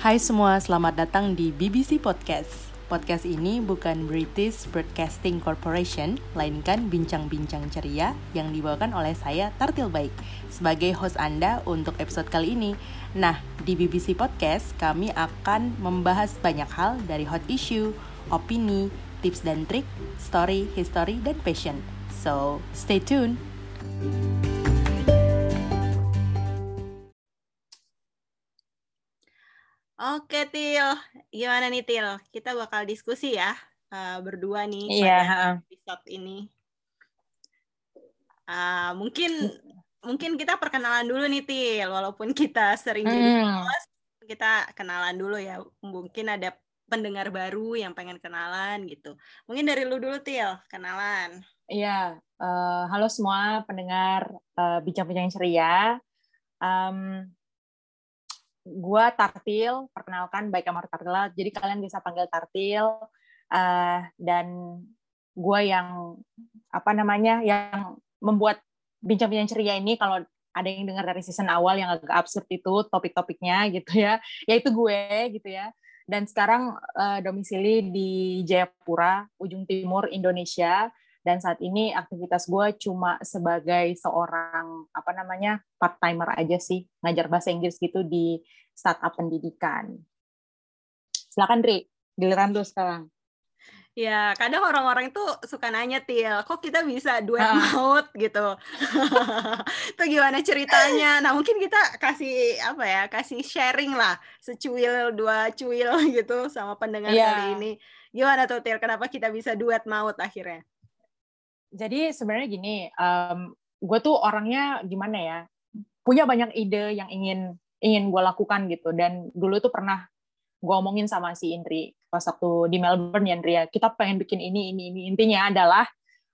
Hai semua, selamat datang di BBC Podcast. Podcast ini bukan British Broadcasting Corporation, melainkan bincang-bincang ceria yang dibawakan oleh saya Tartil Baik sebagai host Anda untuk episode kali ini. Nah, di BBC Podcast kami akan membahas banyak hal dari hot issue, opini, tips dan trik, story, history, dan passion. So, stay tuned. Til. Gimana nih, Til? Kita bakal diskusi ya uh, berdua nih Iya, pada episode ini. Uh, mungkin mungkin kita perkenalan dulu nih, Til. Walaupun kita sering jadi Hmm. host, kita kenalan dulu ya. Mungkin ada pendengar baru yang pengen kenalan gitu. Mungkin dari lu dulu, Til, kenalan. Iya, eh, halo semua pendengar eh, bincang-bincang ceria. Em, gua Tartil, perkenalkan baik Amar Tartila. Jadi kalian bisa panggil Tartil. Eh, dan gua yang apa namanya yang membuat bincang-bincang ceria ini kalau ada yang dengar dari season awal yang agak absurd itu topik-topiknya gitu ya, yaitu gue gitu ya. Dan sekarang eh, domisili di Jayapura, ujung timur Indonesia dan saat ini aktivitas gue cuma sebagai seorang apa namanya part timer aja sih ngajar bahasa Inggris gitu di startup pendidikan. Silakan Dri, giliran lu sekarang. Ya, kadang orang-orang itu suka nanya, Til, kok kita bisa duet Ah. maut gitu? itu gimana ceritanya? Nah, mungkin kita kasih apa ya, kasih sharing lah, secuil dua cuil gitu sama pendengar Iya. kali ini. Gimana tuh, Til? Kenapa kita bisa duet maut akhirnya? Jadi sebenarnya gini, gue tuh orangnya gimana ya, punya banyak ide yang ingin ingin gue lakukan gitu. Dan dulu tuh pernah gue omongin sama si Indri pas waktu di Melbourne ya Indri ya, kita pengen bikin ini ini ini. Intinya adalah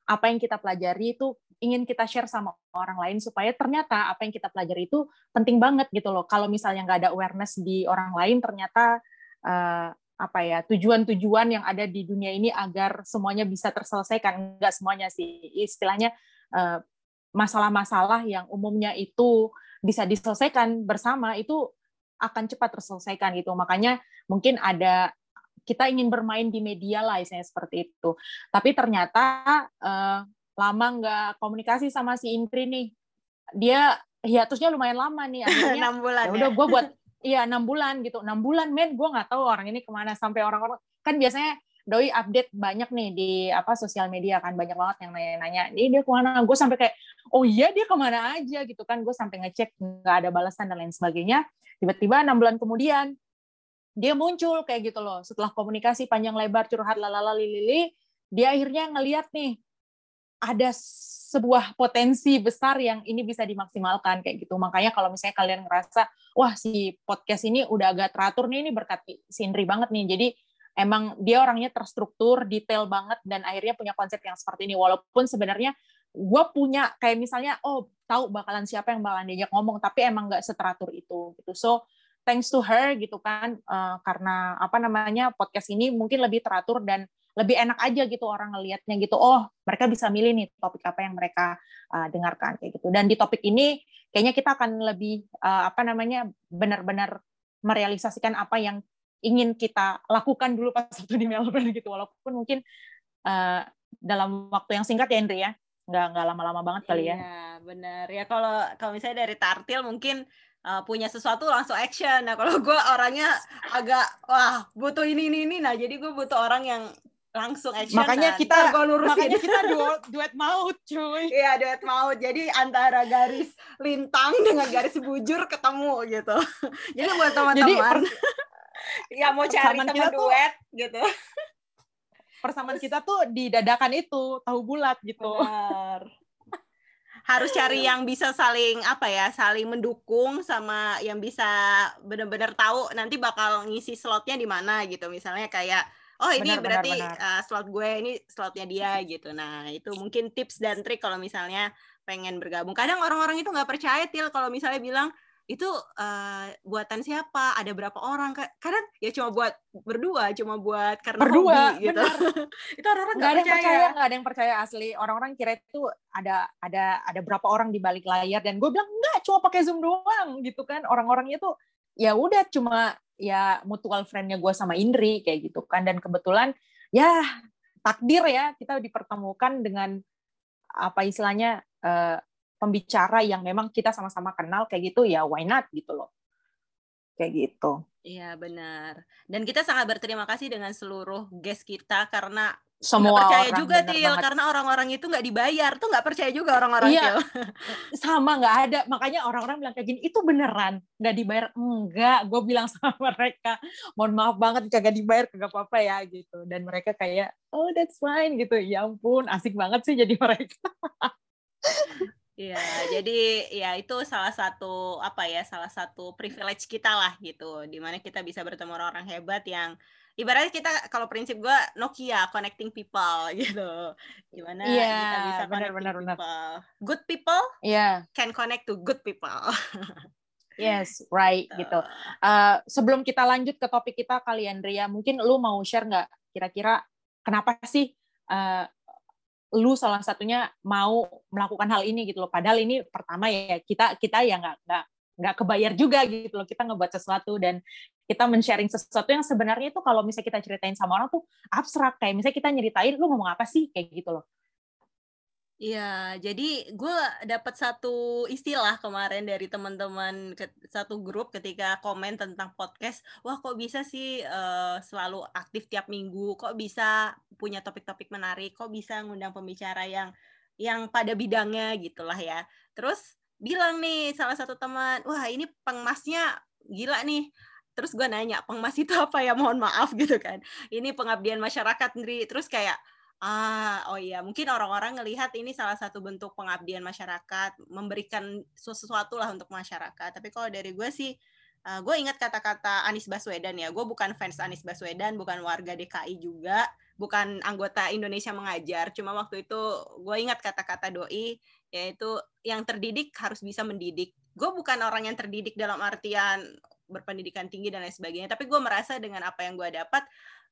apa yang kita pelajari itu ingin kita share sama orang lain supaya ternyata apa yang kita pelajari itu penting banget gitu loh. Kalau misalnya nggak ada awareness di orang lain, ternyata eh, apa ya tujuan-tujuan yang ada di dunia ini agar semuanya bisa terselesaikan. Nggak semuanya sih. Istilahnya eh, masalah-masalah yang umumnya itu bisa diselesaikan bersama itu akan cepat terselesaikan gitu. Makanya mungkin ada kita ingin bermain di media lah istilahnya seperti itu. Tapi ternyata eh, lama nggak komunikasi sama si Intri nih. Dia hiatusnya lumayan lama nih akhirnya Enam bulan ya ya? udah gue buat iya enam bulan gitu. Enam bulan men gue nggak tahu orang ini ke mana. Sampai orang-orang kan biasanya doi update banyak nih di apa sosial media kan. Banyak banget yang nanya-nanya ini dia ke mana? Gue sampai kayak oh iya dia ke mana aja gitu kan. Gue sampai ngecek nggak ada balasan dan lain sebagainya. Tiba-tiba enam bulan kemudian dia muncul kayak gitu loh. Setelah komunikasi panjang lebar curhat lalala lili dia akhirnya ngeliat nih ada sebuah potensi besar yang ini bisa dimaksimalkan kayak gitu. Makanya kalau misalnya kalian ngerasa wah si podcast ini udah agak teratur nih ini berkat si Indri banget nih. Jadi emang dia orangnya terstruktur, detail banget dan akhirnya punya konsep yang seperti ini. Walaupun sebenarnya gue punya kayak misalnya oh tahu bakalan siapa yang bakalan diajak ngomong tapi emang nggak seteratur itu gitu. So thanks to her gitu kan eh, karena apa namanya podcast ini mungkin lebih teratur dan lebih enak aja gitu orang ngelihatnya gitu oh mereka bisa milih nih topik apa yang mereka uh, dengarkan kayak gitu dan di topik ini kayaknya kita akan lebih uh, apa namanya benar-benar merealisasikan apa yang ingin kita lakukan dulu pas waktu di Melbourne gitu walaupun mungkin uh, dalam waktu yang singkat ya Indri ya nggak nggak lama-lama banget kali ya Iya, benar. Ya kalau kalau misalnya dari Tartil mungkin uh, punya sesuatu langsung action. Nah, kalau gue orangnya agak wah butuh ini ini ini. Nah, jadi gue butuh orang yang langsung action. makanya Nah, kita gua lurusin. makanya kita duet, duet maut cuy Iya, duet maut. Jadi antara garis lintang dengan garis bujur ketemu gitu. Jadi buat jadi teman-teman yang mau cari teman kita tuh- duet gitu. persamaan kita tuh di dadakan itu tahu bulat gitu Benar. Harus cari yang bisa saling apa ya, saling mendukung sama yang bisa benar-benar tahu nanti bakal ngisi slotnya di mana gitu. Misalnya kayak oh ini Benar, benar, berarti benar. uh, slot gue ini slotnya dia gitu. Nah, itu mungkin tips dan trik kalau misalnya pengen bergabung. Kadang orang-orang itu nggak percaya til kalau misalnya bilang itu uh, buatan siapa, ada berapa orang. Ka- Kadang ya cuma buat berdua, cuma buat karena Berdua, hobi gitu. itu orang-orang nggak nggak ada yang percaya. nggak ada yang percaya asli orang-orang kira itu ada ada ada berapa orang di balik layar dan gue bilang enggak cuma pakai zoom doang gitu kan orang-orangnya tuh ya udah cuma ya mutual friend-nya gue sama Indri kayak gitu kan. Dan kebetulan ya takdir ya kita dipertemukan dengan apa istilahnya uh, pembicara yang memang kita sama-sama kenal kayak gitu ya why not gitu loh. Kayak gitu. Iya benar. Dan kita sangat berterima kasih dengan seluruh guest kita karena semua gak percaya orang juga til karena orang-orang itu nggak dibayar. Tuh nggak percaya juga orang-orang iya, sama nggak ada. Makanya orang-orang bilang kayak gini itu beneran? Nggak dibayar? Enggak. Gue bilang sama mereka mohon maaf banget kagak dibayar kagak apa-apa ya gitu. Dan mereka kayak oh that's fine gitu. Ya ampun asik banget sih jadi mereka. Iya, jadi ya itu salah satu apa ya, salah satu privilege kita lah gitu, di mana kita bisa bertemu orang-orang hebat yang ibaratnya kita kalau prinsip gue Nokia connecting people gitu gimana yeah, kita bisa benar, benar, people benar. good people yeah. can connect to good people yes right gitu, gitu. Uh, sebelum kita lanjut ke topik kita kali Andrea mungkin lu mau share nggak kira-kira kenapa sih uh, lu salah satunya mau melakukan hal ini gitu loh padahal ini pertama ya kita kita ya nggak nggak nggak kebayar juga gitu loh kita ngebuat sesuatu dan kita men-sharing sesuatu yang sebenarnya itu kalau misalnya kita ceritain sama orang tuh abstrak kayak misalnya kita nyeritain lu ngomong apa sih kayak gitu loh Iya, jadi gue dapat satu istilah kemarin dari teman-teman satu grup ketika komen tentang podcast. Wah, kok bisa sih uh, selalu aktif tiap minggu? Kok bisa punya topik-topik menarik? Kok bisa ngundang pembicara yang yang pada bidangnya gitulah ya. Terus bilang nih salah satu teman, wah ini pengmasnya gila nih. Terus gue nanya pengmas itu apa ya? Mohon maaf gitu kan. Ini pengabdian masyarakat sendiri terus kayak ah oh iya mungkin orang-orang ngelihat ini salah satu bentuk pengabdian masyarakat memberikan sesuatu lah untuk masyarakat. Tapi kalau dari gue sih uh, gue ingat kata-kata Anies Baswedan ya. Gue bukan fans Anies Baswedan bukan warga DKI juga bukan anggota Indonesia mengajar. Cuma waktu itu gue ingat kata-kata doi yaitu yang terdidik harus bisa mendidik. Gue bukan orang yang terdidik dalam artian berpendidikan tinggi dan lain sebagainya tapi gue merasa dengan apa yang gue dapat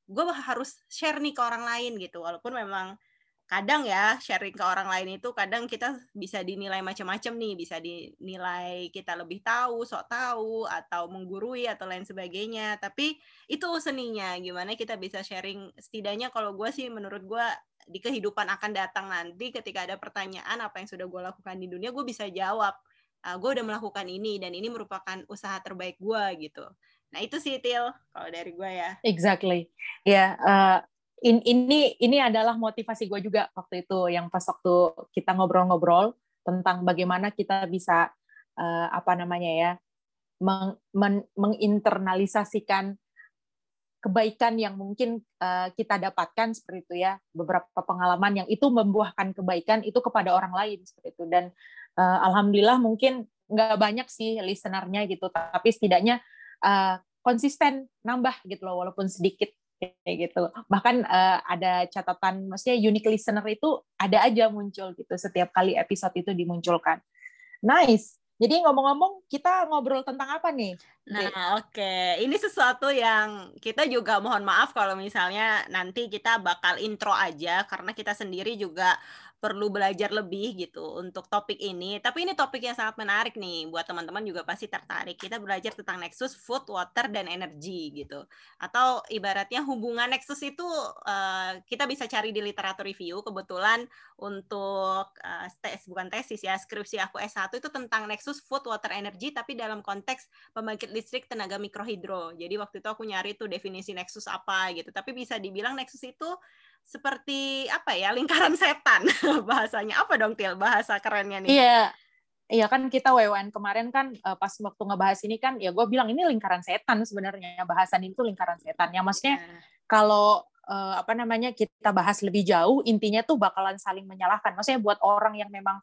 gue harus share nih ke orang lain gitu. Walaupun memang kadang ya sharing ke orang lain itu kadang kita bisa dinilai macam-macam nih bisa dinilai kita lebih tahu sok tahu atau menggurui atau lain sebagainya. Tapi itu seninya gimana kita bisa sharing? Setidaknya kalau gue sih menurut gue di kehidupan akan datang nanti ketika ada pertanyaan apa yang sudah gue lakukan di dunia gue bisa jawab uh, ah, gue udah melakukan ini dan ini merupakan usaha terbaik gue gitu. Nah itu sih Til kalau dari gue ya. Exactly. Ya yeah, uh, in, ini ini adalah motivasi gue juga waktu itu yang pas waktu kita ngobrol-ngobrol tentang bagaimana kita bisa uh, apa namanya ya meng, men, menginternalisasikan kebaikan yang mungkin uh, kita dapatkan seperti itu ya. Beberapa pengalaman yang itu membuahkan kebaikan itu kepada orang lain seperti itu. Dan uh, alhamdulillah mungkin nggak banyak sih listenernya gitu. Tapi setidaknya uh, konsisten nambah gitu loh walaupun sedikit kayak gitu. Bahkan uh, ada catatan maksudnya unique listener itu ada aja muncul gitu. Setiap kali episode itu dimunculkan. Nice jadi ngomong-ngomong, kita ngobrol tentang apa nih? Nah, oke. Okay. Ini sesuatu yang kita juga mohon maaf kalau misalnya nanti kita bakal intro aja karena kita sendiri juga perlu belajar lebih gitu untuk topik ini. Tapi ini topik yang sangat menarik nih buat teman-teman juga pasti tertarik. Kita belajar tentang nexus food, water dan energi gitu. Atau ibaratnya hubungan nexus itu uh, kita bisa cari di literatur review. Kebetulan untuk uh, tes bukan tesis ya, skripsi aku S1 itu tentang nexus food, water, energy tapi dalam konteks pembangkit listrik tenaga mikrohidro. Jadi waktu itu aku nyari tuh definisi nexus apa gitu. Tapi bisa dibilang nexus itu seperti apa ya lingkaran setan. Bahasanya apa dong Til bahasa kerennya nih? Iya Iya kan kita WWN kemarin kan uh, pas waktu ngebahas ini kan ya gue bilang ini lingkaran setan sebenarnya. Bahasan itu lingkaran setan. Ya maksudnya yeah. kalau uh, apa namanya kita bahas lebih jauh intinya tuh bakalan saling menyalahkan. Maksudnya buat orang yang memang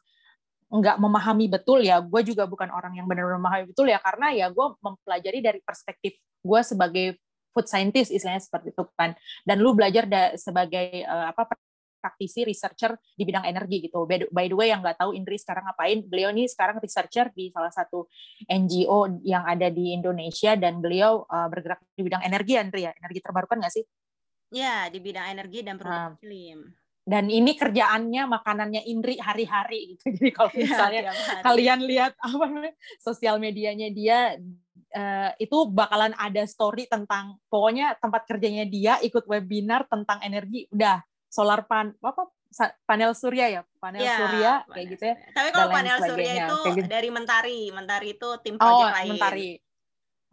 nggak memahami betul ya gue juga bukan orang yang benar-benar memahami betul ya karena ya gue mempelajari dari perspektif gue sebagai food scientist istilahnya seperti itu kan dan lu belajar da, sebagai uh, apa praktisi researcher di bidang energi gitu. By the way yang nggak tahu Indri sekarang ngapain, beliau ini sekarang researcher di salah satu NGO yang ada di Indonesia dan beliau uh, bergerak di bidang energi, Andri ya, energi terbarukan nggak sih? Ya, di bidang energi dan perubahan iklim. Dan ini kerjaannya makanannya Indri hari-hari gitu. Jadi kalau iya, misalnya ya, kalian lihat apa sosial medianya dia uh, itu bakalan ada story tentang pokoknya tempat kerjanya dia ikut webinar tentang energi. Udah solar pan apa panel surya ya? Panel ya, surya kayak gitu ya. tapi kalau panel surya itu gitu. dari mentari. Mentari itu tim project oh, lain. Mentari.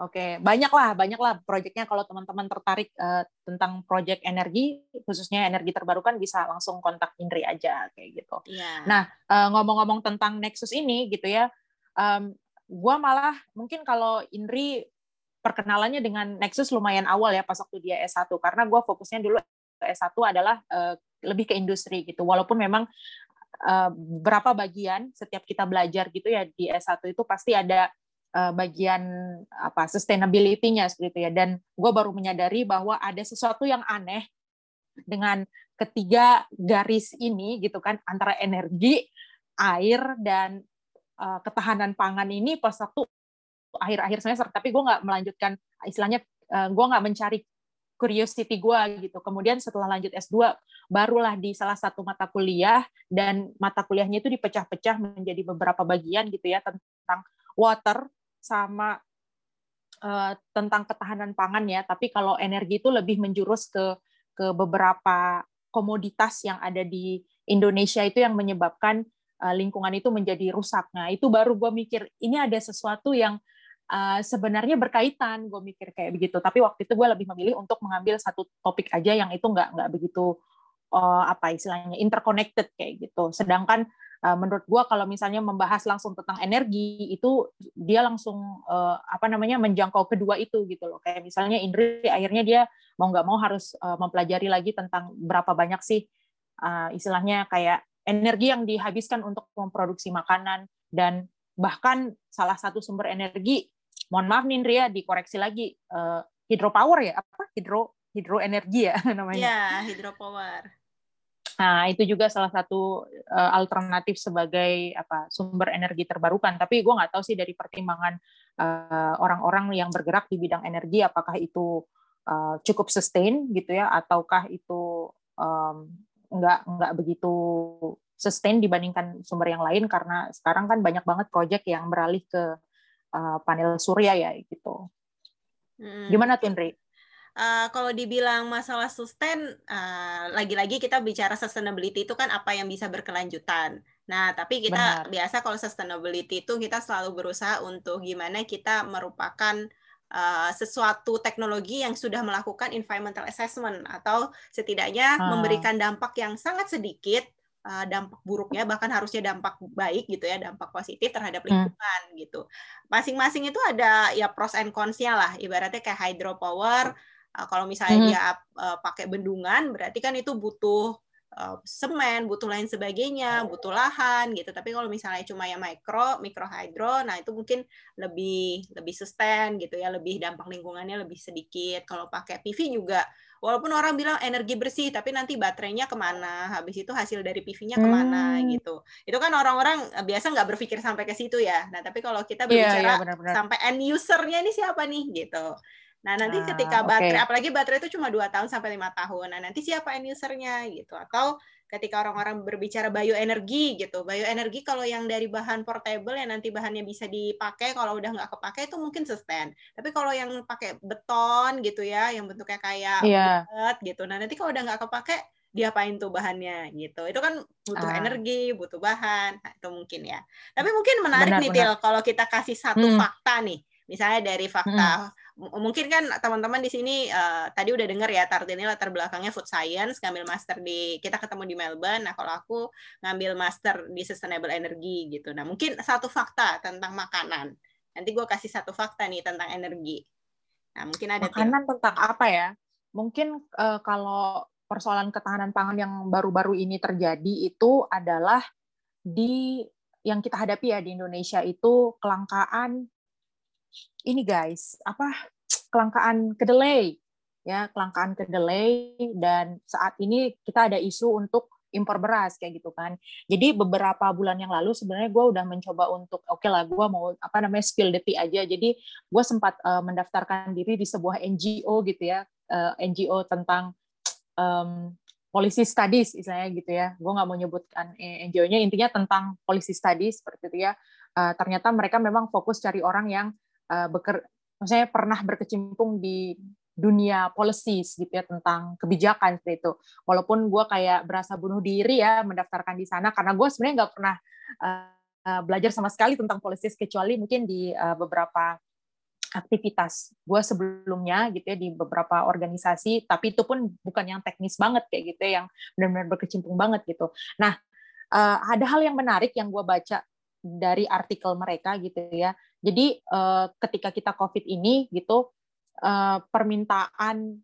Oke, banyak lah, banyak lah proyeknya kalau teman-teman tertarik uh, tentang proyek energi, khususnya energi terbarukan bisa langsung kontak Indri aja kayak gitu. Yeah. Nah, uh, ngomong-ngomong tentang Nexus ini gitu ya, um, gua malah mungkin kalau Indri perkenalannya dengan Nexus lumayan awal ya pas waktu dia S1 karena gua fokusnya dulu ke S1 adalah uh, lebih ke industri gitu. Walaupun memang uh, berapa bagian setiap kita belajar gitu ya di S1 itu pasti ada uh, bagian apa sustainability-nya seperti itu ya. Dan gue baru menyadari bahwa ada sesuatu yang aneh dengan ketiga garis ini gitu kan antara energi, air dan uh, ketahanan pangan ini pas waktu akhir-akhir semester. Tapi gue nggak melanjutkan istilahnya uh, gue nggak mencari curiosity gue gitu. Kemudian setelah lanjut S2 barulah di salah satu mata kuliah dan mata kuliahnya itu dipecah-pecah menjadi beberapa bagian gitu ya tentang water sama uh, tentang ketahanan pangan ya, tapi kalau energi itu lebih menjurus ke ke beberapa komoditas yang ada di Indonesia itu yang menyebabkan uh, lingkungan itu menjadi rusak. Nah, itu baru gue mikir ini ada sesuatu yang uh, sebenarnya berkaitan. Gue mikir kayak begitu. Tapi waktu itu gue lebih memilih untuk mengambil satu topik aja yang itu nggak nggak begitu uh, apa istilahnya interconnected kayak gitu. Sedangkan uh, menurut gue kalau misalnya membahas langsung tentang energi itu dia langsung uh, apa namanya menjangkau kedua itu gitu loh kayak misalnya Indri akhirnya dia mau nggak mau harus uh, mempelajari lagi tentang berapa banyak sih uh, istilahnya kayak energi yang dihabiskan untuk memproduksi makanan. Dan bahkan salah satu sumber energi mohon maaf nih Indri ya dikoreksi lagi uh, hidropower ya? Apa? Hidro hidroenergi ya namanya. Ya hidropower. Nah, itu juga salah satu uh, alternatif sebagai apa sumber energi terbarukan. Tapi gue nggak tahu sih dari pertimbangan eh, orang-orang uh, yang bergerak di bidang energi, apakah itu uh, cukup sustain gitu ya, ataukah itu um, nggak nggak begitu sustain dibandingkan sumber yang lain karena sekarang kan banyak banget proyek yang beralih ke uh, panel surya ya gitu. Hmm. Gimana tuh, uh, kalau dibilang masalah sustain, uh, lagi-lagi kita bicara sustainability itu kan apa yang bisa berkelanjutan. Nah, tapi kita Benar. biasa kalau sustainability itu kita selalu berusaha untuk gimana kita merupakan uh, sesuatu teknologi yang sudah melakukan environmental assessment atau setidaknya hmm. memberikan dampak yang sangat sedikit uh, dampak buruknya bahkan harusnya dampak baik gitu ya dampak positif terhadap hmm. lingkungan hmm. gitu masing-masing itu ada ya pros and cons-nya lah ibaratnya kayak hydropower Uh, kalau misalnya hmm. dia uh, pakai bendungan, berarti kan itu butuh uh, semen, butuh lain sebagainya, butuh lahan gitu. Tapi kalau misalnya cuma yang mikro, mikro hydro, nah itu mungkin lebih lebih sustain gitu ya, lebih dampak lingkungannya lebih sedikit. Kalau pakai PV juga, walaupun orang bilang energi bersih, tapi nanti baterainya ke mana? Habis itu hasil dari PV-nya ke mana hmm. gitu. Itu kan orang-orang biasa nggak berpikir sampai ke situ ya. Nah tapi kalau kita iya, berbicara yeah, yeah, benar -benar. sampai end usernya ini siapa nih gitu. Nah, nanti ah, ketika baterai, okay. apalagi baterai itu cuma dua tahun sampai lima tahun. Nah, nanti siapa end usernya gitu? Atau ketika orang-orang berbicara bioenergi gitu, bioenergi kalau yang dari bahan portable yang nanti bahannya bisa dipakai, kalau udah nggak kepake itu mungkin sustain. Tapi kalau yang pakai beton gitu ya, yang bentuknya kayak yeah. Belet, gitu. Nah, nanti kalau udah nggak kepake, diapain tuh bahannya gitu. Itu kan butuh ah. energi, butuh bahan. Nah, itu mungkin ya. Tapi mungkin menarik benar, nih, Til, kalau kita kasih satu hmm. fakta nih. Misalnya dari fakta hmm mungkin kan teman-teman di sini uh, tadi udah dengar ya Tartini latar belakangnya food science ngambil master di kita ketemu di Melbourne. Nah kalau aku ngambil master di sustainable energy gitu. Nah mungkin satu fakta tentang makanan. Nanti gue kasih satu fakta nih tentang energi. Nah mungkin ada makanan tim. tentang apa ya? Mungkin uh, kalau persoalan ketahanan pangan yang baru-baru ini terjadi itu adalah di yang kita hadapi ya di Indonesia itu kelangkaan ini guys, apa kelangkaan kedelai ya, kelangkaan kedelai dan saat ini kita ada isu untuk impor beras kayak gitu kan. Jadi beberapa bulan yang lalu sebenarnya gue udah mencoba untuk oke okay lah gue mau apa namanya spill the tea aja. Jadi gue sempat uh, mendaftarkan diri di sebuah NGO gitu ya, uh, eh, NGO tentang um, policy studies istilahnya gitu ya. Gue nggak mau nyebutkan eh, NGO-nya intinya tentang policy studies seperti itu ya. Uh, ternyata mereka memang fokus cari orang yang uh, beker maksudnya pernah berkecimpung di dunia policies gitu ya tentang kebijakan seperti itu. Walaupun gue kayak berasa bunuh diri ya mendaftarkan di sana karena gue sebenarnya nggak pernah uh, belajar sama sekali tentang policies kecuali mungkin di uh, beberapa aktivitas gue sebelumnya gitu ya di beberapa organisasi tapi itu pun bukan yang teknis banget kayak gitu ya, yang benar-benar berkecimpung banget gitu. Nah uh, ada hal yang menarik yang gue baca dari artikel mereka gitu ya. Jadi uh, ketika kita COVID ini gitu uh, permintaan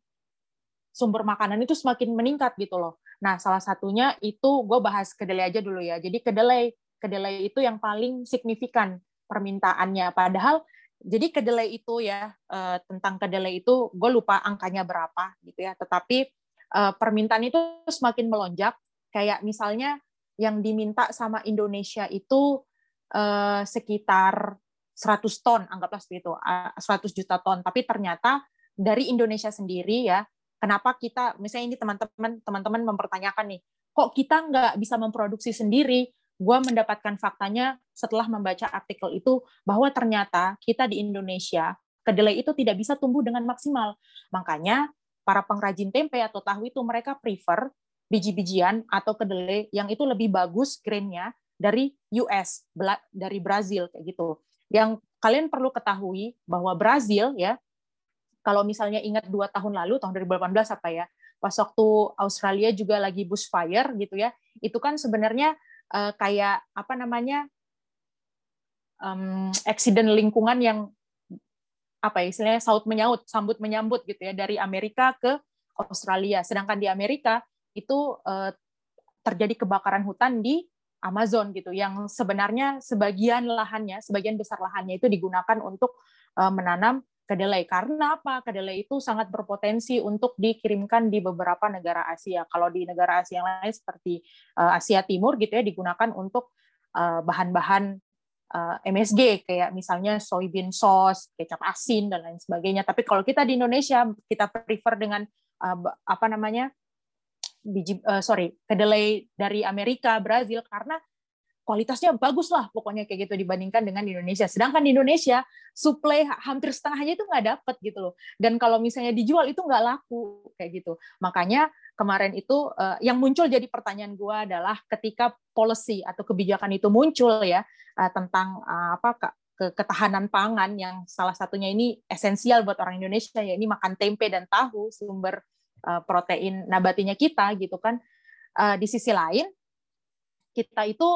sumber makanan itu semakin meningkat gitu loh. Nah salah satunya itu gue bahas kedelai aja dulu ya. Jadi kedelai kedelai itu yang paling signifikan permintaannya. Padahal jadi kedelai itu ya uh, tentang kedelai itu gue lupa angkanya berapa gitu ya tetapi uh, permintaan itu semakin melonjak kayak misalnya yang diminta sama Indonesia itu uh, sekitar 100 ton anggaplah seperti itu uh, 100 juta ton tapi ternyata dari Indonesia sendiri ya kenapa kita misalnya ini teman-teman teman-teman mempertanyakan nih kok kita nggak bisa memproduksi sendiri gue mendapatkan faktanya setelah membaca artikel itu bahwa ternyata kita di Indonesia kedelai itu tidak bisa tumbuh dengan maksimal. Makanya para pengrajin tempe atau tahu itu mereka prefer biji-bijian atau kedelai yang itu lebih bagus grainnya dari US, dari Brazil kayak gitu. Yang kalian perlu ketahui bahwa Brazil ya, kalau misalnya ingat dua tahun lalu tahun 2018 apa ya, pas waktu Australia juga lagi bushfire gitu ya, itu kan sebenarnya uh, kayak apa namanya um, accident lingkungan yang apa ya istilahnya saut menyaut sambut menyambut gitu ya dari Amerika ke Australia sedangkan di Amerika itu uh, terjadi kebakaran hutan di Amazon gitu yang sebenarnya sebagian lahannya sebagian besar lahannya itu digunakan untuk uh, menanam kedelai. Karena apa? Kedelai itu sangat berpotensi untuk dikirimkan di beberapa negara Asia. Kalau di negara Asia yang lain seperti uh, Asia Timur gitu ya digunakan untuk uh, bahan-bahan uh, MSG kayak misalnya soybean sauce, kecap asin dan lain sebagainya. Tapi kalau kita di Indonesia kita prefer dengan apa namanya? Biji uh, sorry, kedelai dari Amerika, Brazil karena kualitasnya bagus lah pokoknya kayak gitu dibandingkan dengan Indonesia. Sedangkan di Indonesia supply hampir setengahnya itu nggak dapet gitu loh. Dan kalau misalnya dijual itu nggak laku kayak gitu. Makanya kemarin itu uh, yang muncul jadi pertanyaan gue adalah ketika policy atau kebijakan itu muncul ya uh, tentang uh, apa ke, ketahanan pangan yang salah satunya ini esensial buat orang Indonesia ya ini makan tempe dan tahu sumber uh, protein nabatinya kita gitu kan. Uh, di sisi lain kita itu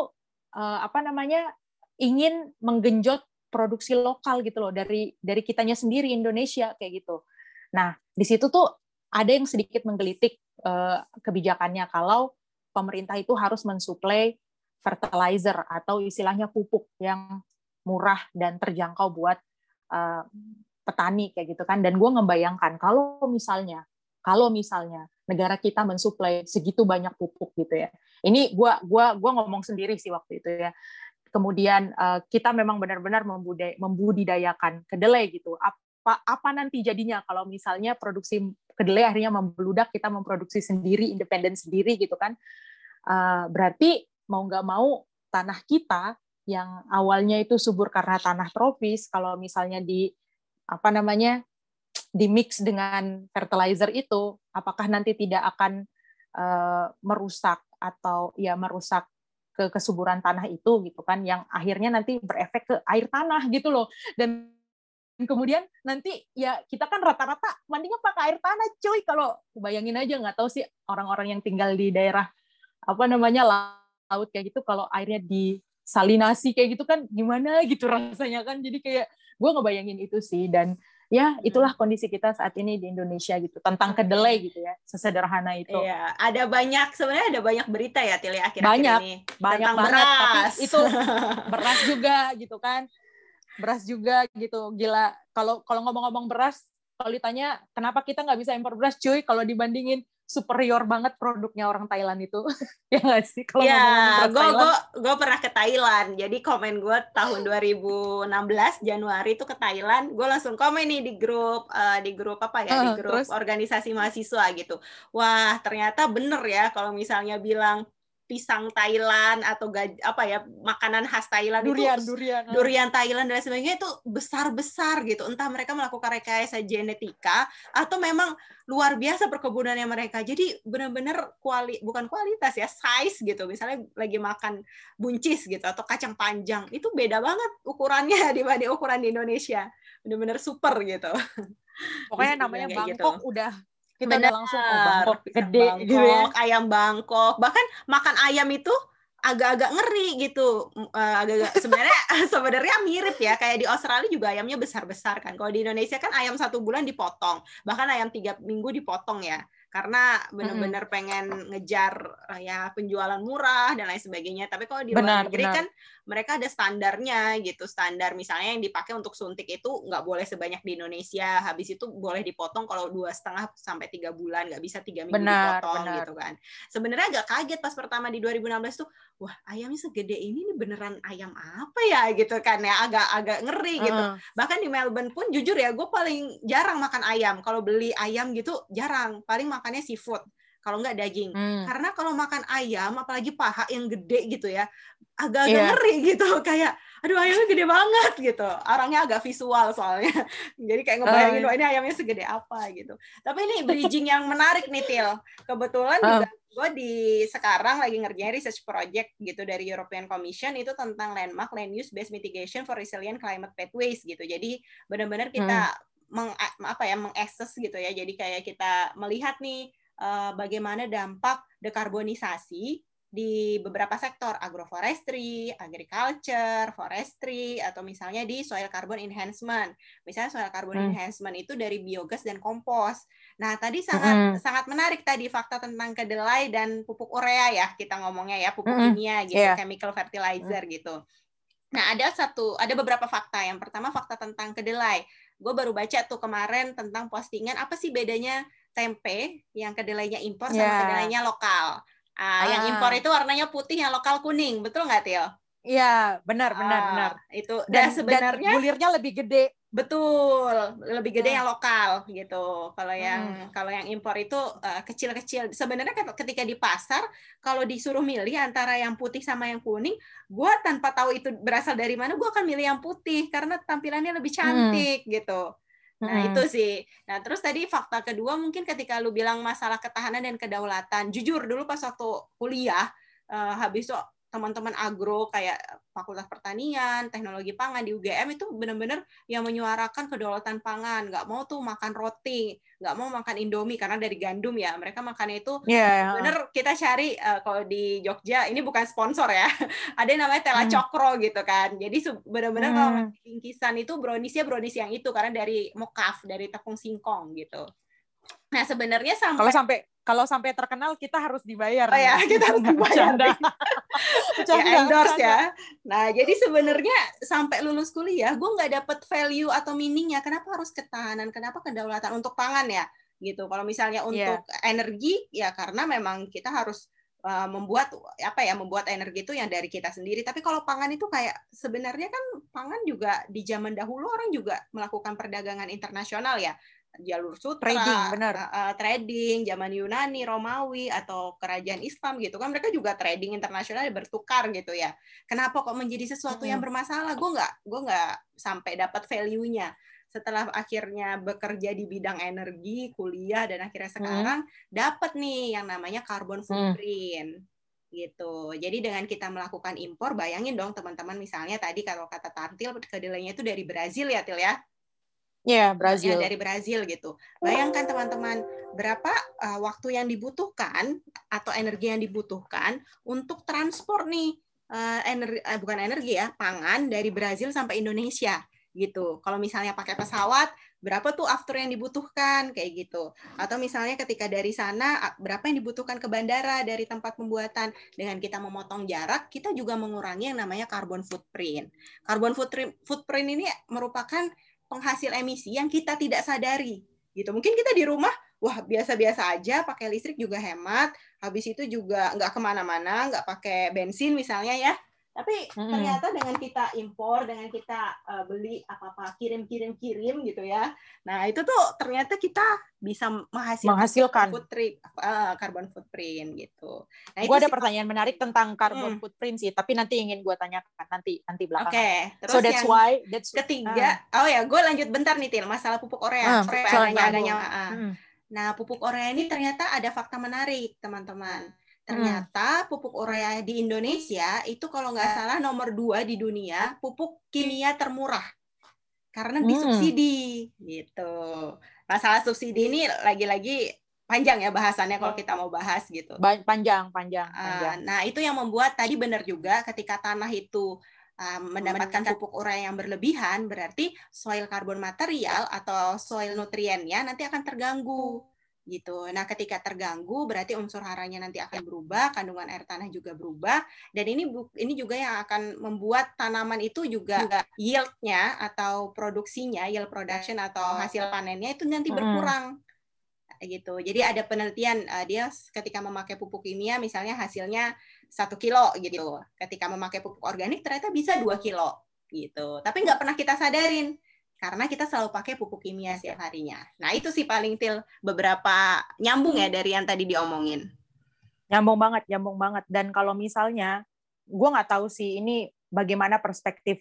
uh, apa namanya ingin menggenjot produksi lokal gitu loh dari dari kitanya sendiri Indonesia kayak gitu. Nah di situ tuh ada yang sedikit menggelitik kebijakannya kalau pemerintah itu harus mensuplai fertilizer atau istilahnya pupuk yang murah dan terjangkau buat uh, petani kayak gitu kan. Dan gue ngebayangkan kalau misalnya kalau misalnya negara kita mensuplai segitu banyak pupuk gitu ya. Ini gua gua gua ngomong sendiri sih waktu itu ya. Kemudian uh, kita memang benar-benar membudidayakan kedelai gitu. Apa apa nanti jadinya kalau misalnya produksi kedelai akhirnya membludak kita memproduksi sendiri independen sendiri gitu kan. Uh, berarti mau nggak mau tanah kita yang awalnya itu subur karena tanah tropis kalau misalnya di apa namanya di mix dengan fertilizer itu, apakah nanti tidak akan uh, merusak atau ya merusak ke kesuburan tanah itu gitu kan yang akhirnya nanti berefek ke air tanah gitu loh. Dan kemudian nanti ya kita kan rata-rata mandinya pakai air tanah cuy. Kalau bayangin aja nggak tahu sih orang-orang yang tinggal di daerah apa namanya laut kayak gitu kalau airnya disalinasi kayak gitu kan gimana gitu rasanya kan. Jadi kayak gue ngebayangin itu sih. Dan ya hmm. itulah kondisi kita saat ini di Indonesia gitu tentang kedelai gitu ya sesederhana itu iya ada banyak sebenarnya ada banyak berita ya Tili akhir-akhir banyak ini banyak tentang banget beras. tapi itu beras juga gitu kan beras juga gitu gila kalau kalau ngomong-ngomong beras kalau ditanya kenapa kita nggak bisa impor beras cuy kalau dibandingin superior banget produknya orang Thailand itu. Ya nggak sih kalau ya gue gue gue pernah ke Thailand. Jadi komen gue tahun 2016 Januari itu ke Thailand. Gue langsung komen nih di grup uh, di grup apa ya? Uh, di grup terus? organisasi mahasiswa gitu. Wah ternyata bener ya kalau misalnya bilang pisang Thailand atau gaj, apa ya makanan khas Thailand durian, itu durian, ah. durian Thailand dan sebagainya itu besar-besar gitu. Entah mereka melakukan rekayasa genetika atau memang luar biasa perkebunannya mereka. Jadi benar-benar kuali bukan kualitas ya, size gitu. Misalnya lagi makan buncis gitu atau kacang panjang, itu beda banget ukurannya dibanding ukuran di Indonesia. Benar-benar super gitu. Pokoknya namanya Bangkok gitu. udah kita Bener. udah langsung oh, Bangkok gede Bangkok, gitu ya. ayam Bangkok bahkan makan ayam itu agak-agak ngeri gitu uh, agak-agak sebenarnya sebenarnya mirip ya kayak di Australia juga ayamnya besar-besar kan kalau di Indonesia kan ayam satu bulan dipotong bahkan ayam tiga minggu dipotong ya karena benar-benar pengen ngejar eh, ya penjualan murah dan lain sebagainya. Tapi kalau di luar negeri benar. kan mereka ada standarnya gitu, standar misalnya yang dipakai untuk suntik itu nggak boleh sebanyak di Indonesia. Habis itu boleh dipotong kalau dua setengah sampai tiga bulan, nggak bisa tiga minggu benar, dipotong benar. gitu kan. Sebenarnya agak kaget pas pertama di 2016 tuh, wah ayamnya segede ini nih beneran ayam apa ya gitu kan ya, agak agak ngeri gitu. Uh. Bahkan di Melbourne pun jujur ya, gue paling jarang makan ayam. Kalau beli ayam gitu jarang, paling makannya seafood kalau nggak daging. Hmm. Karena kalau makan ayam, apalagi paha yang gede gitu ya, agak-agak yeah. ngeri gitu. Kayak, aduh ayamnya gede banget gitu. Orangnya agak visual soalnya. Jadi kayak ngebayangin, uh. ini ayamnya segede apa gitu. Tapi ini bridging yang menarik nih, Til. Kebetulan uh. juga gue di sekarang lagi ngerjain research project gitu dari European Commission itu tentang landmark land use based mitigation for resilient climate pathways gitu. Jadi benar-benar kita hmm meng, apa ya mengakses gitu ya. Jadi kayak kita melihat nih uh, bagaimana dampak dekarbonisasi di beberapa sektor agroforestry, agriculture, forestry atau misalnya di soil carbon enhancement. Misalnya soil carbon hmm. enhancement itu dari biogas dan kompos. Nah, tadi sangat hmm. sangat menarik tadi fakta tentang kedelai dan pupuk urea ya kita ngomongnya ya, pupuk hmm. kimia gitu, yeah. chemical fertilizer hmm. gitu. Nah, ada satu ada beberapa fakta. Yang pertama fakta tentang kedelai gue baru baca tuh kemarin tentang postingan apa sih bedanya tempe yang kedelainya impor yeah. sama ya. kedelainya lokal. Uh, ah. Yang impor itu warnanya putih, yang lokal kuning, betul nggak Tio? Iya, benar, benar, uh, benar. Itu dan, dan sebenarnya dan gulirnya lebih gede. Betul, lebih gede hmm. yang lokal gitu. Kalau yang hmm. kalau yang impor itu uh, kecil-kecil. Sebenarnya ketika di pasar kalau disuruh milih antara yang putih sama yang kuning, gue tanpa tahu itu berasal dari mana, gue akan milih yang putih karena tampilannya lebih hmm. cantik hmm. gitu. Nah, hmm. itu sih. Nah, terus tadi fakta kedua mungkin ketika lu bilang masalah ketahanan dan kedaulatan. Jujur dulu pas waktu kuliah, uh, habis itu teman-teman agro kayak Fakultas Pertanian, Teknologi Pangan di UGM itu benar-benar yang menyuarakan kedaulatan pangan, nggak mau tuh makan roti, nggak mau makan indomie karena dari gandum ya, mereka makannya itu yeah. bener kita cari uh, kalau di Jogja ini bukan sponsor ya, ada yang namanya tela hmm. cokro gitu kan, jadi benar-benar hmm. kalau bingkisan itu browniesnya brownies yang itu karena dari mokaf, dari tepung singkong gitu. Nah sebenarnya sampai kalau sampai kalau sampai terkenal kita harus dibayar. Oh ya, kita harus dibayar. ya, endorse ya. Nah, jadi sebenarnya sampai lulus kuliah, gue nggak dapet value atau meaningnya. Kenapa harus ketahanan? Kenapa kedaulatan untuk pangan ya? Gitu. Kalau misalnya iya. untuk yeah. energi, ya karena memang kita harus uh, membuat apa ya membuat energi itu yang dari kita sendiri tapi kalau pangan itu kayak sebenarnya kan pangan juga di zaman dahulu orang juga melakukan perdagangan internasional ya jalur sutra, trading, benar. Uh, trading, zaman Yunani, Romawi atau kerajaan Islam gitu kan mereka juga trading internasional bertukar gitu ya. Kenapa kok menjadi sesuatu hmm. yang bermasalah? Gue nggak, gue nggak sampai dapat value-nya. Setelah akhirnya bekerja di bidang energi, kuliah dan akhirnya sekarang hmm. dapat nih yang namanya carbon footprint. Hmm gitu. Jadi dengan kita melakukan impor, bayangin dong teman-teman misalnya tadi kalau kata Tantil kedelainya itu dari Brazil ya Til ya. Iya, yeah, Brazil. Ya, dari Brazil gitu. Bayangkan teman-teman, berapa uh, waktu yang dibutuhkan atau energi yang dibutuhkan untuk transport nih uh, energi uh, bukan energi ya, pangan dari Brazil sampai Indonesia gitu. Kalau misalnya pakai pesawat, berapa tuh after yang dibutuhkan kayak gitu. Atau misalnya ketika dari sana berapa yang dibutuhkan ke bandara dari tempat pembuatan. Dengan kita memotong jarak, kita juga mengurangi yang namanya carbon footprint. Carbon footprint footprint ini merupakan penghasil emisi yang kita tidak sadari gitu. Mungkin kita di rumah wah biasa-biasa aja pakai listrik juga hemat habis itu juga nggak ke mana-mana nggak pakai bensin misalnya ya Tapi Mm-mm. ternyata dengan kita impor, dengan kita uh, beli apa-apa kirim-kirim-kirim gitu ya. Nah, itu tuh ternyata kita bisa menghasilkan Menghasilkan. footprint, uh, carbon footprint gitu. Nah, Gue ada sih- pertanyaan menarik tentang carbon Hmm. footprint sih, tapi nanti ingin gue tanyakan nanti nanti Oke, belakangan. terus So that's yang why that's ketiga, oh ya, gue lanjut bentar nih Til, masalah pupuk urea. Ah, Supaya silakan, agak Bu. nyawa. ah. Mm. Nah, pupuk urea ini ternyata ada fakta menarik, teman-teman. Hmm. Ternyata pupuk urea di Indonesia itu kalau nggak salah nomor dua di dunia pupuk kimia termurah karena Hmm. disubsidi gitu. Masalah subsidi ini lagi-lagi panjang ya bahasannya kalau kita mau bahas gitu. Ba- panjang panjang Ah, panjang. nah itu yang membuat tadi benar juga ketika tanah itu ah, mendapatkan pupuk urea yang berlebihan berarti soil karbon material atau soil nutriennya nanti akan terganggu gitu. Nah, ketika terganggu berarti unsur haranya nanti akan berubah, kandungan air tanah juga berubah dan ini ini juga yang akan membuat tanaman itu juga yield-nya atau produksinya, yield production atau hasil panennya itu nanti berkurang gitu. Jadi ada penelitian uh, dia ketika memakai pupuk kimia misalnya hasilnya satu kilo gitu. Ketika memakai pupuk organik ternyata bisa dua kilo gitu. Tapi nggak pernah kita sadarin karena kita selalu pakai pupuk kimia setiap harinya. Nah itu sih paling til beberapa nyambung ya dari yang tadi diomongin. Nyambung banget, nyambung banget. Dan kalau misalnya, gue nggak tahu sih ini bagaimana perspektif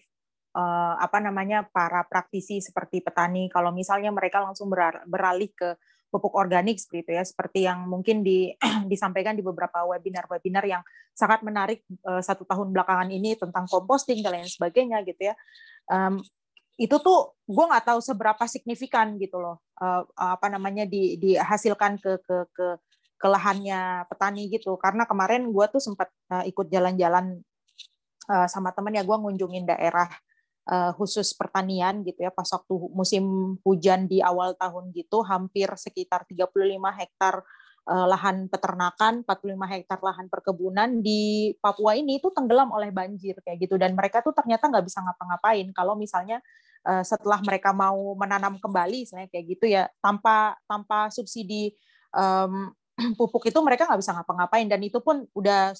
eh, apa namanya para praktisi seperti petani. Kalau misalnya mereka langsung beralih ke pupuk organik seperti itu ya, seperti yang mungkin di, disampaikan di beberapa webinar-webinar yang sangat menarik eh, satu tahun belakangan ini tentang composting dan lain sebagainya gitu ya. Em, itu tuh gue nggak tahu seberapa signifikan gitu loh eh, apa namanya di, dihasilkan ke ke ke ke lahannya petani gitu. Karena kemarin gue tuh sempat uh, ikut jalan-jalan uh, sama temen ya gue ngunjungin daerah uh, khusus pertanian gitu ya pas waktu musim hujan di awal tahun gitu hampir sekitar 35 hektar uh, lahan peternakan 45 hektar lahan perkebunan di Papua ini itu tenggelam oleh banjir kayak gitu. Dan mereka tuh ternyata nggak bisa ngapa-ngapain. Kalau misalnya uh, setelah mereka mau menanam kembali misalnya kayak gitu ya tanpa tanpa subsidi um, pupuk itu mereka nggak bisa ngapa-ngapain. Dan itu pun udah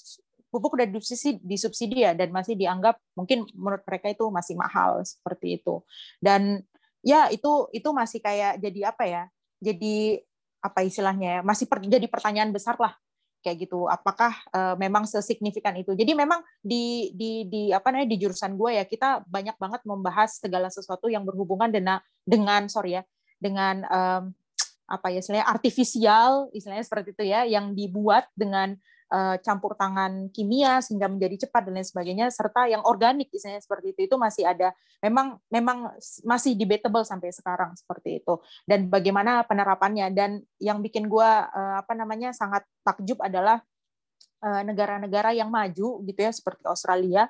pupuk udah disubsidi, disubsidi ya dan masih dianggap mungkin menurut mereka itu masih mahal seperti itu. Dan ya itu itu masih kayak jadi apa ya jadi apa istilahnya ya masih per, jadi pertanyaan besar lah kayak gitu apakah uh, memang sesignifikan itu? Jadi memang di di di apa namanya di jurusan gue ya kita banyak banget membahas segala sesuatu yang berhubungan dengan dengan sorry ya dengan um, apa ya istilahnya artifisial istilahnya seperti itu ya yang dibuat dengan campur tangan kimia sehingga menjadi cepat dan lain sebagainya serta yang organik istilahnya seperti itu itu masih ada. Memang memang masih debatable sampai sekarang seperti itu. Dan bagaimana penerapannya? Dan yang bikin gue uh, apa namanya sangat takjub adalah uh, negara-negara yang maju gitu ya seperti Australia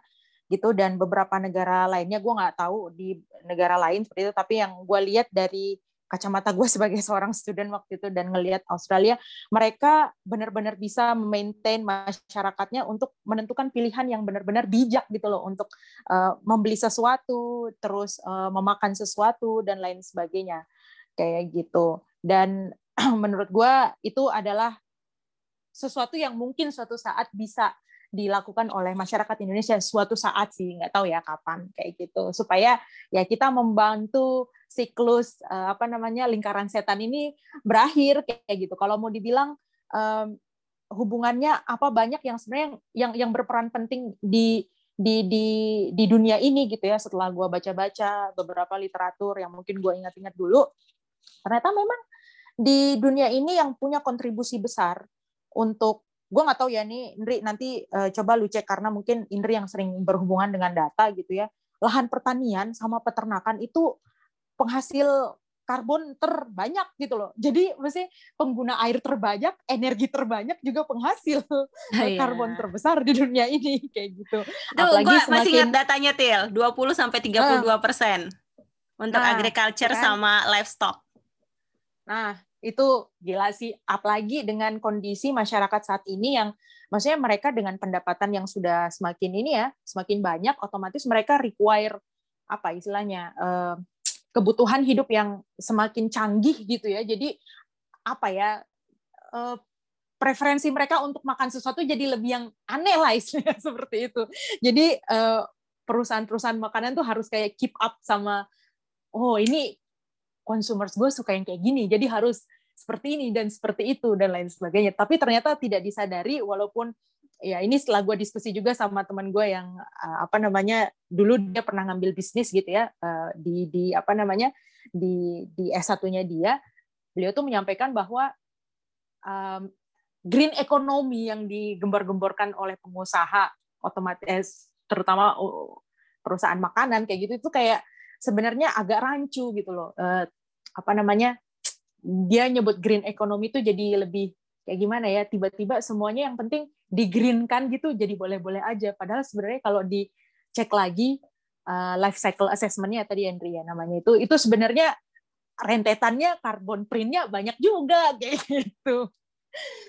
gitu dan beberapa negara lainnya. Gue nggak tahu di negara lain seperti itu tapi yang gue lihat dari kacamata gue sebagai seorang student waktu itu dan ngelihat Australia, mereka benar-benar bisa memaintain masyarakatnya untuk menentukan pilihan yang benar-benar bijak gitu loh untuk uh, membeli sesuatu, terus uh, memakan sesuatu dan lain sebagainya kayak gitu. Dan menurut gue itu adalah sesuatu yang mungkin suatu saat bisa dilakukan oleh masyarakat Indonesia suatu saat sih nggak tahu ya kapan kayak gitu. Supaya ya kita membantu siklus uh, apa namanya lingkaran setan ini berakhir kayak gitu. Kalau mau dibilang um, hubungannya apa banyak yang sebenarnya yang yang berperan penting di di di di dunia ini gitu ya setelah gue baca-baca beberapa literatur yang mungkin gue ingat-ingat dulu ternyata memang di dunia ini yang punya kontribusi besar untuk gue nggak tahu ya nih Indri nanti uh, coba lu cek karena mungkin Indri yang sering berhubungan dengan data gitu ya lahan pertanian sama peternakan itu penghasil karbon terbanyak gitu loh jadi mesti pengguna air terbanyak energi terbanyak juga penghasil Iya. karbon terbesar di dunia ini kayak gitu Tuh, Apalagi gua masih semakin- ingat datanya Til, 20 sampai 32 persen untuk Nah, agriculture kan? sama livestock. Nah, itu gila sih. Apalagi dengan kondisi masyarakat saat ini yang maksudnya mereka dengan pendapatan yang sudah semakin ini ya, semakin banyak, otomatis mereka require apa istilahnya eh, kebutuhan hidup yang semakin canggih gitu ya. Jadi apa ya? eh, preferensi mereka untuk makan sesuatu jadi lebih yang aneh lah istilahnya seperti itu. Jadi uh, perusahaan-perusahaan makanan tuh harus kayak keep up sama oh ini consumers gue suka yang kayak gini, jadi harus seperti ini dan seperti itu dan lain sebagainya. Tapi ternyata tidak disadari walaupun ya ini setelah gue diskusi juga sama teman gue yang uh, apa namanya dulu dia pernah ngambil bisnis gitu ya uh, di di apa namanya di di S1-nya dia beliau tuh menyampaikan bahwa um, green economy yang digembar-gemborkan oleh pengusaha otomatis terutama perusahaan makanan kayak gitu itu kayak sebenarnya agak rancu gitu loh uh, apa namanya dia nyebut green economy itu jadi lebih kayak gimana ya tiba-tiba semuanya yang penting di green kan gitu jadi boleh-boleh aja. Padahal sebenarnya kalau dicek lagi uh, life cycle assessment-nya tadi Andrea ya namanya itu itu sebenarnya rentetannya carbon print-nya banyak juga kayak gitu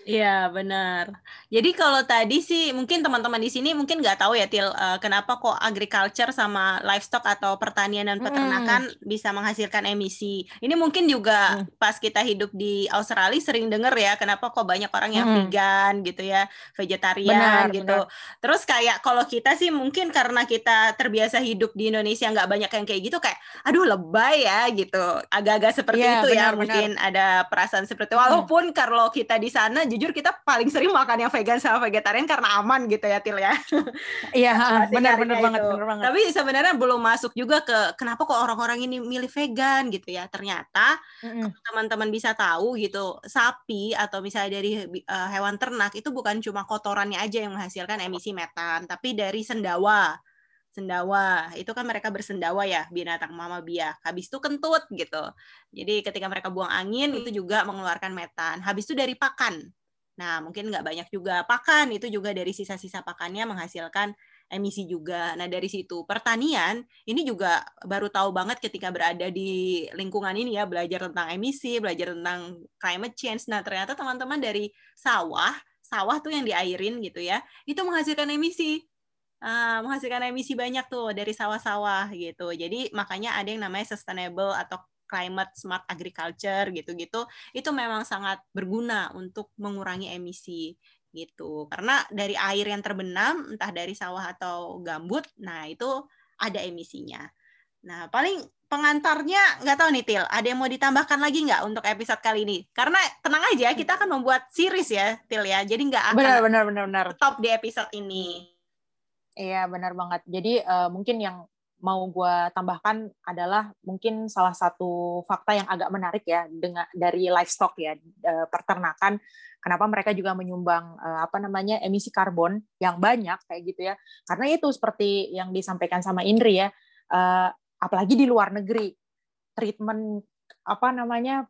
Iya benar. Jadi kalau tadi sih mungkin teman-teman di sini mungkin nggak tahu ya Til uh, kenapa kok agriculture sama livestock atau pertanian dan peternakan hmm. bisa menghasilkan emisi. Ini mungkin juga hmm. pas kita hidup di Australia sering dengar ya kenapa kok banyak orang yang hmm. vegan gitu ya, vegetarian benar, gitu. Benar. Terus kayak kalau kita sih mungkin karena kita terbiasa hidup di Indonesia nggak banyak yang kayak gitu kayak aduh lebay ya gitu. Agak-agak seperti ya, itu benar, ya benar. mungkin ada perasaan seperti itu. Walaupun hmm. kalau kita di sana jujur kita paling sering makan yang vegan sama vegetarian karena aman gitu ya Til ya. Iya, benar benar banget, benar banget. Tapi sebenarnya belum masuk juga ke kenapa kok orang-orang ini milih vegan gitu ya. Ternyata mm-hmm. teman-teman bisa tahu gitu, sapi atau misalnya dari uh, hewan ternak itu bukan cuma kotorannya aja yang menghasilkan emisi metan, tapi dari sendawa sendawa. Itu kan mereka bersendawa ya binatang mama biak. Habis itu kentut gitu. Jadi ketika mereka buang angin itu juga mengeluarkan metan. Habis itu dari pakan. Nah mungkin nggak banyak juga. Pakan itu juga dari sisa-sisa pakannya menghasilkan emisi juga. Nah dari situ pertanian ini juga baru tahu banget ketika berada di lingkungan ini ya belajar tentang emisi belajar tentang climate change. Nah ternyata teman-teman dari sawah sawah tuh yang diairin gitu ya itu menghasilkan emisi uh, menghasilkan emisi banyak tuh dari sawah-sawah gitu. Jadi makanya ada yang namanya sustainable atau climate smart agriculture gitu-gitu. Itu memang sangat berguna untuk mengurangi emisi gitu. Karena dari air yang terbenam entah dari sawah atau gambut, nah itu ada emisinya. Nah, paling pengantarnya nggak tahu nih Til, ada yang mau ditambahkan lagi nggak untuk episode kali ini? Karena tenang aja, kita akan membuat series ya Til ya, jadi nggak akan benar, benar, benar, benar. top di episode ini. Iya benar banget. Jadi uh, mungkin yang mau gue tambahkan adalah mungkin salah satu fakta yang agak menarik ya dengan dari livestock ya uh, peternakan. Kenapa mereka juga menyumbang uh, apa namanya emisi karbon yang banyak kayak gitu ya? Karena itu seperti yang disampaikan sama Indri ya. Uh, apalagi di luar negeri treatment apa namanya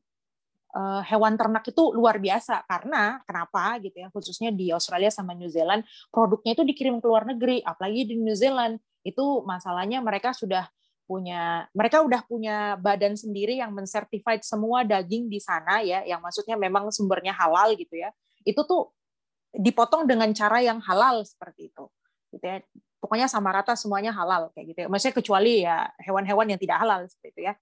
uh, hewan ternak itu luar biasa. Karena kenapa gitu ya khususnya di Australia sama New Zealand produknya itu dikirim ke luar negeri apalagi di New Zealand. Itu masalahnya mereka sudah punya mereka udah punya badan sendiri yang mensertified semua daging di sana ya yang maksudnya memang sumbernya halal gitu ya. Itu tuh dipotong dengan cara yang halal seperti itu gitu ya. Pokoknya sama rata semuanya halal kayak gitu ya. Maksudnya kecuali ya hewan-hewan yang tidak halal seperti itu ya.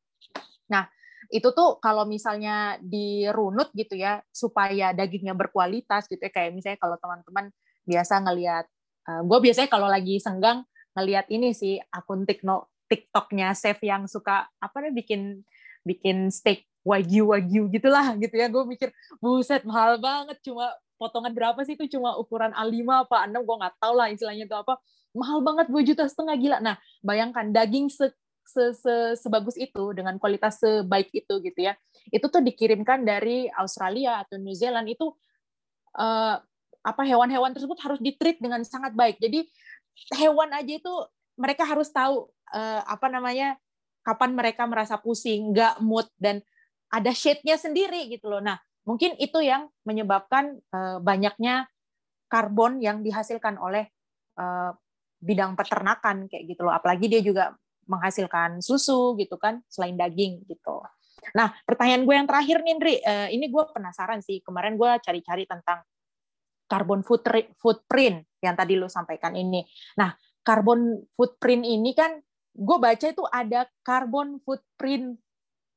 Nah itu tuh kalau misalnya dirunut gitu ya supaya dagingnya berkualitas gitu ya. Kayak misalnya kalau teman-teman biasa ngelihat uh, eh, gue biasanya kalau lagi senggang ngelihat ini sih akun TikTok TikToknya chef yang suka apa nih bikin bikin steak wagyu wagyu gitulah gitu ya. Gue mikir buset mahal banget. Cuma potongan berapa sih itu? Cuma ukuran A5 apa A6 gue nggak tahu lah istilahnya itu apa. Mahal banget 2 juta setengah gila. Nah bayangkan daging se se, se, sebagus itu dengan kualitas sebaik itu gitu ya. Itu tuh dikirimkan dari Australia atau New Zealand itu uh, apa hewan-hewan tersebut harus ditreat dengan sangat baik. Jadi hewan aja itu mereka harus tahu uh, apa namanya kapan mereka merasa pusing nggak mood dan ada shade-nya sendiri gitu loh. Nah mungkin itu yang menyebabkan uh, banyaknya karbon yang dihasilkan oleh bidang peternakan kayak gitu loh. Apalagi dia juga menghasilkan susu gitu kan selain daging gitu. Nah pertanyaan gue yang terakhir nih uh, ini gue penasaran sih kemarin gue cari-cari tentang carbon footprint yang tadi lo sampaikan ini. Nah carbon footprint ini kan gue baca itu ada carbon footprint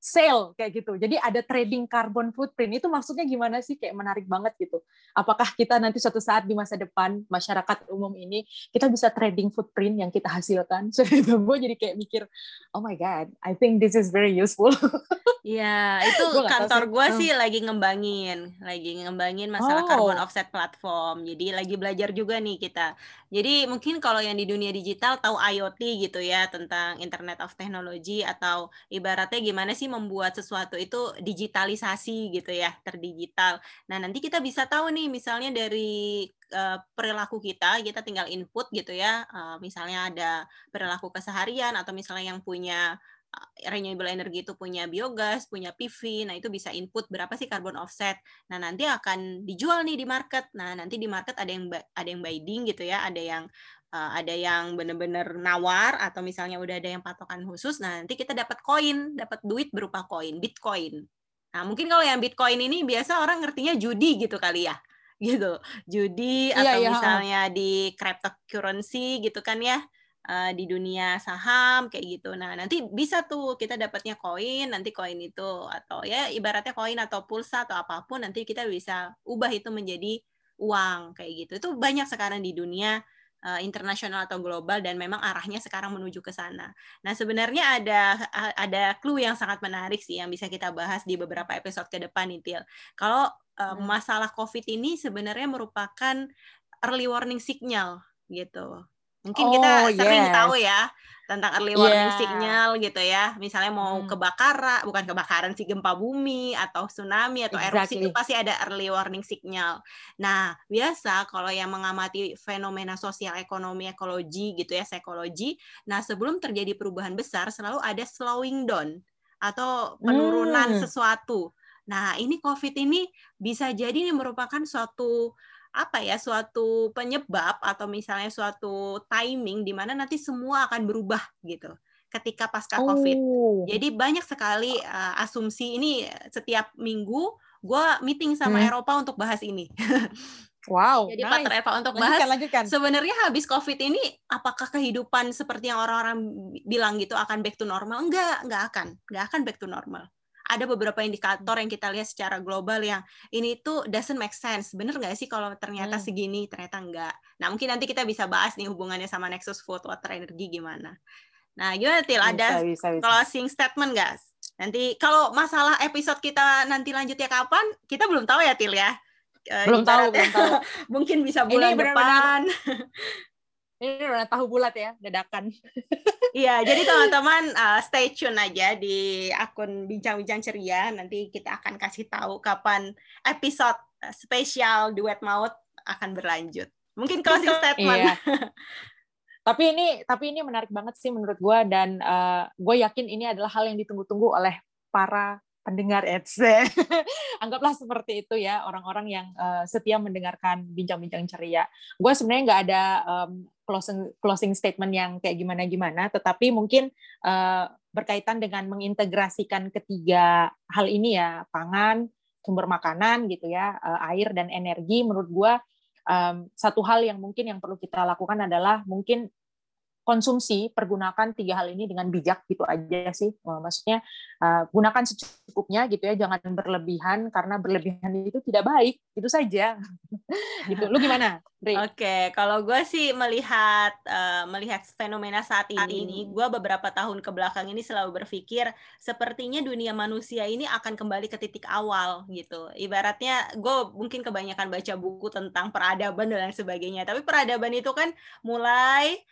sale kayak gitu. Jadi ada trading carbon footprint. Itu maksudnya gimana sih? Kayak menarik banget gitu. Apakah kita nanti suatu saat di masa depan masyarakat umum ini kita bisa trading footprint yang kita hasilkan? So gue jadi kayak mikir, oh my god, I think this is very useful. Iya, itu kantor gue sih hmm. lagi ngembangin, lagi ngembangin masalah oh. carbon offset platform. Jadi lagi belajar juga nih kita. Jadi mungkin kalau yang di dunia digital tahu IoT gitu ya tentang Internet of Technology atau ibaratnya gimana sih membuat sesuatu itu digitalisasi gitu ya, terdigital. Nah, nanti kita bisa tahu nih misalnya dari uh, perilaku kita, kita tinggal input gitu ya. Uh, misalnya ada perilaku keseharian atau misalnya yang punya renewable energy itu punya biogas, punya PV, nah itu bisa input berapa sih carbon offset. Nah nanti akan dijual nih di market. Nah nanti di market ada yang ada yang bidding gitu ya, ada yang uh, ada yang benar-benar nawar atau misalnya udah ada yang patokan khusus, nah nanti kita dapat koin, dapat duit berupa koin, Bitcoin. Nah, mungkin kalau yang Bitcoin ini biasa orang ngertinya judi gitu kali ya. Gitu. Judi iya, atau iya, misalnya di cryptocurrency gitu kan ya. Uh, di dunia saham kayak gitu. Nah, nanti bisa tuh kita dapatnya koin, nanti koin itu atau ya ibaratnya koin atau pulsa atau apa pun nanti kita bisa ubah itu menjadi uang kayak gitu. Itu banyak sekarang di dunia uh, internasional atau global dan memang arahnya sekarang menuju ke sana. Nah, sebenarnya ada ada clue yang sangat menarik sih yang bisa kita bahas di beberapa episode ke depan Nitil. Kalau uh, masalah COVID ini sebenarnya merupakan early warning signal gitu. Mungkin oh, kita sering yes. tahu ya tentang early warning yeah. signal gitu ya. Misalnya mau hmm. kebakaran, bukan kebakaran sih gempa bumi atau tsunami atau exactly. erupsi itu pasti ada early warning signal. Nah, biasa kalau yang mengamati fenomena sosial ekonomi ekologi gitu ya, psikologi, nah sebelum terjadi perubahan besar selalu ada slowing down atau penurunan hmm. sesuatu. Nah, ini COVID ini bisa jadi ini merupakan suatu apa ya suatu penyebab atau misalnya suatu timing di mana nanti semua akan berubah gitu ketika pasca COVID. Oh. Jadi banyak sekali uh, asumsi ini setiap minggu gue meeting sama hmm. Eropa untuk bahas ini. Wow. Jadi nice. Pak Eropa untuk bahas. Lanjutkan, Sebenarnya habis COVID ini apakah kehidupan seperti yang orang-orang bilang gitu akan back to normal? Enggak, enggak akan. Enggak akan back to normal ada beberapa indikator yang kita lihat secara global yang ini tuh doesn't make sense. Bener nggak sih kalau ternyata hmm. segini, ternyata enggak. Nah, mungkin nanti kita bisa bahas nih hubungannya sama Nexus Food Water Energy gimana. Nah, gimana Til? Ada bisa, bisa, bisa. closing statement guys? Nanti kalau masalah episode kita nanti lanjutnya kapan, kita belum tahu ya Til ya. Eh, belum tahu, belum tahu. Mungkin bisa bulan ini depan. Ini udah tahu bulat ya, dadakan. Iya, jadi teman-teman uh, stay tune aja di akun Bincang-Bincang Ceria. Nanti kita akan kasih tahu kapan episode uh, spesial Duet Maut akan berlanjut. Mungkin closing statement. Iya. tapi ini tapi ini menarik banget sih menurut gue dan uh, gue yakin ini adalah hal yang ditunggu-tunggu oleh para pendengar Etse. Anggaplah seperti itu ya orang-orang yang uh, setia mendengarkan bincang-bincang ceria. Gue sebenarnya nggak ada um, closing closing statement yang kayak gimana-gimana, tetapi mungkin uh, berkaitan dengan mengintegrasikan ketiga hal ini ya, pangan, sumber makanan gitu ya, uh, air dan energi. Menurut gue um, satu hal yang mungkin yang perlu kita lakukan adalah mungkin konsumsi pergunakan tiga hal ini dengan bijak gitu aja sih. Maksudnya uh, gunakan secukupnya gitu ya jangan berlebihan karena berlebihan itu tidak baik itu saja. Gitu. Lu gimana Oke okay, kalau gue sih melihat uh, melihat fenomena saat ini ini. gue beberapa tahun ke belakang ini selalu berpikir sepertinya dunia manusia ini akan kembali ke titik awal gitu. Ibaratnya gue mungkin kebanyakan baca buku tentang peradaban dan sebagainya tapi peradaban itu kan mulai Eh,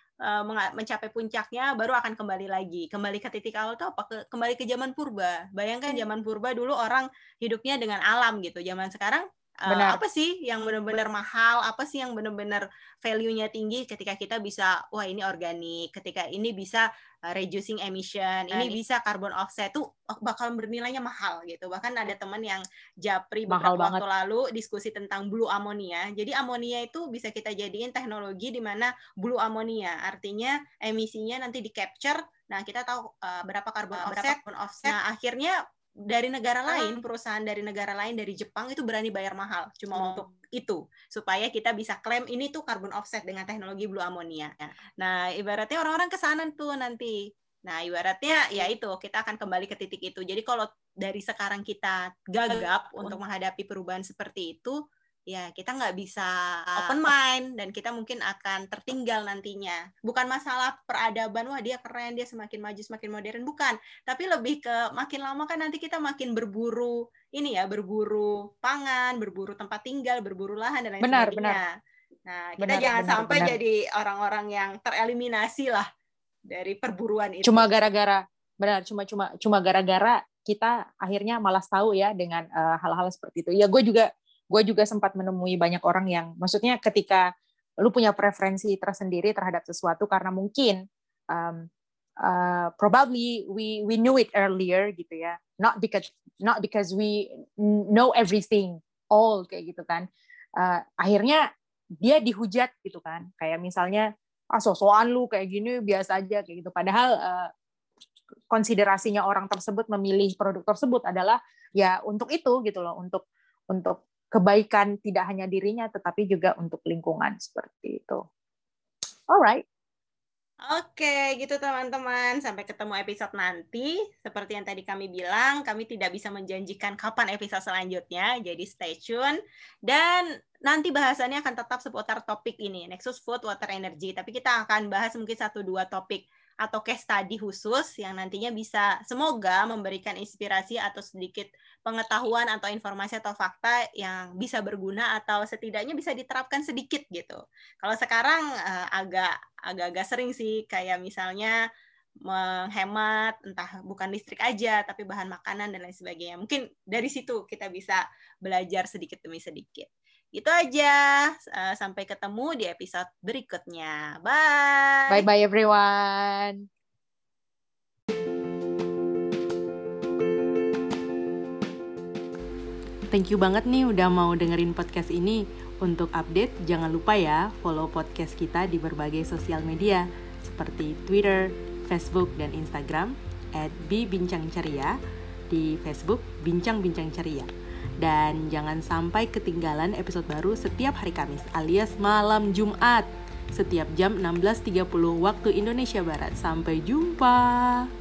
mencapai puncaknya baru akan kembali lagi. Kembali ke titik awal tuh apa? Kembali ke zaman purba. Bayangkan hmm. zaman purba dulu orang hidupnya dengan alam gitu. Zaman sekarang Uh, apa sih yang benar-benar mahal? Apa sih yang benar-benar value-nya tinggi ketika kita bisa wah ini organik ketika ini bisa uh, reducing emission ini bisa carbon offset tuh oh, bakal bernilainya mahal gitu. Bahkan ada teman yang japri mahal beberapa banget. waktu lalu diskusi tentang blue ammonia. Jadi amonia itu bisa kita jadiin teknologi di mana blue ammonia artinya emisinya nanti di capture nah kita tahu uh, berapa carbon offset, carbon offset. Nah akhirnya dari negara lain, perusahaan dari negara lain dari Jepang itu berani bayar mahal cuma oh. untuk itu supaya kita bisa klaim ini tuh carbon offset dengan teknologi blue ammonia. Nah, ibaratnya orang-orang ke sana tuh nanti Nah, ibaratnya ya itu, kita akan kembali ke titik itu. Jadi kalau dari sekarang kita gagap untuk menghadapi perubahan seperti itu, ya kita nggak bisa open mind dan kita mungkin akan tertinggal nantinya. Bukan masalah peradaban, wah dia keren, dia semakin maju, semakin modern, bukan. Tapi lebih ke makin lama kan nanti kita makin berburu ini ya, berburu pangan, berburu tempat tinggal, berburu lahan dan lain benar, sebagainya. Benar. Nah, kita benar, jangan benar, sampai benar. jadi orang-orang yang tereliminasi lah dari perburuan itu. Cuma gara-gara benar cuma cuma cuma gara-gara kita akhirnya malas tahu ya dengan eh, hal-hal uh, seperti itu. Ya gue juga gue juga sempat menemui banyak orang yang maksudnya ketika lu punya preferensi tersendiri terhadap sesuatu karena mungkin um, uh, probably we we knew it earlier gitu ya. Not because not because we know everything all kayak gitu kan. Uh, akhirnya dia dihujat gitu kan. Kayak misalnya ah sosokan lu kayak gini biasa aja kayak gitu padahal uh, konsiderasinya orang tersebut memilih produk tersebut adalah ya untuk itu gitu loh untuk untuk kebaikan tidak hanya dirinya tetapi juga untuk lingkungan seperti itu. Alright. Oke, gitu teman-teman. Sampai ketemu episode nanti. Seperti yang tadi kami bilang, kami tidak bisa menjanjikan kapan episode selanjutnya, jadi stay tune. Dan nanti bahasannya akan tetap seputar topik ini, Nexus Food, Water, Energy. Tapi kita akan bahas mungkin satu dua topik atau case study khusus yang nantinya bisa semoga memberikan inspirasi atau sedikit pengetahuan atau informasi atau fakta yang bisa berguna atau setidaknya bisa diterapkan sedikit gitu. Kalau sekarang uh, agak agak-agak sering sih kayak misalnya menghemat entah bukan listrik aja tapi bahan makanan dan lain sebagainya. Mungkin dari situ kita bisa belajar sedikit demi sedikit. Itu aja. Uh, sampai ketemu di episode berikutnya. Bye. Bye bye everyone. Thank you banget nih udah mau dengerin podcast ini. Untuk update, jangan lupa ya follow podcast kita di berbagai sosial media seperti Twitter, Facebook, dan Instagram at Bincang Ceria di Facebook Bincang Bincang Ceria. Dan jangan sampai ketinggalan episode baru setiap hari Kamis alias malam Jumat setiap jam 16.30 waktu Indonesia Barat. Sampai jumpa.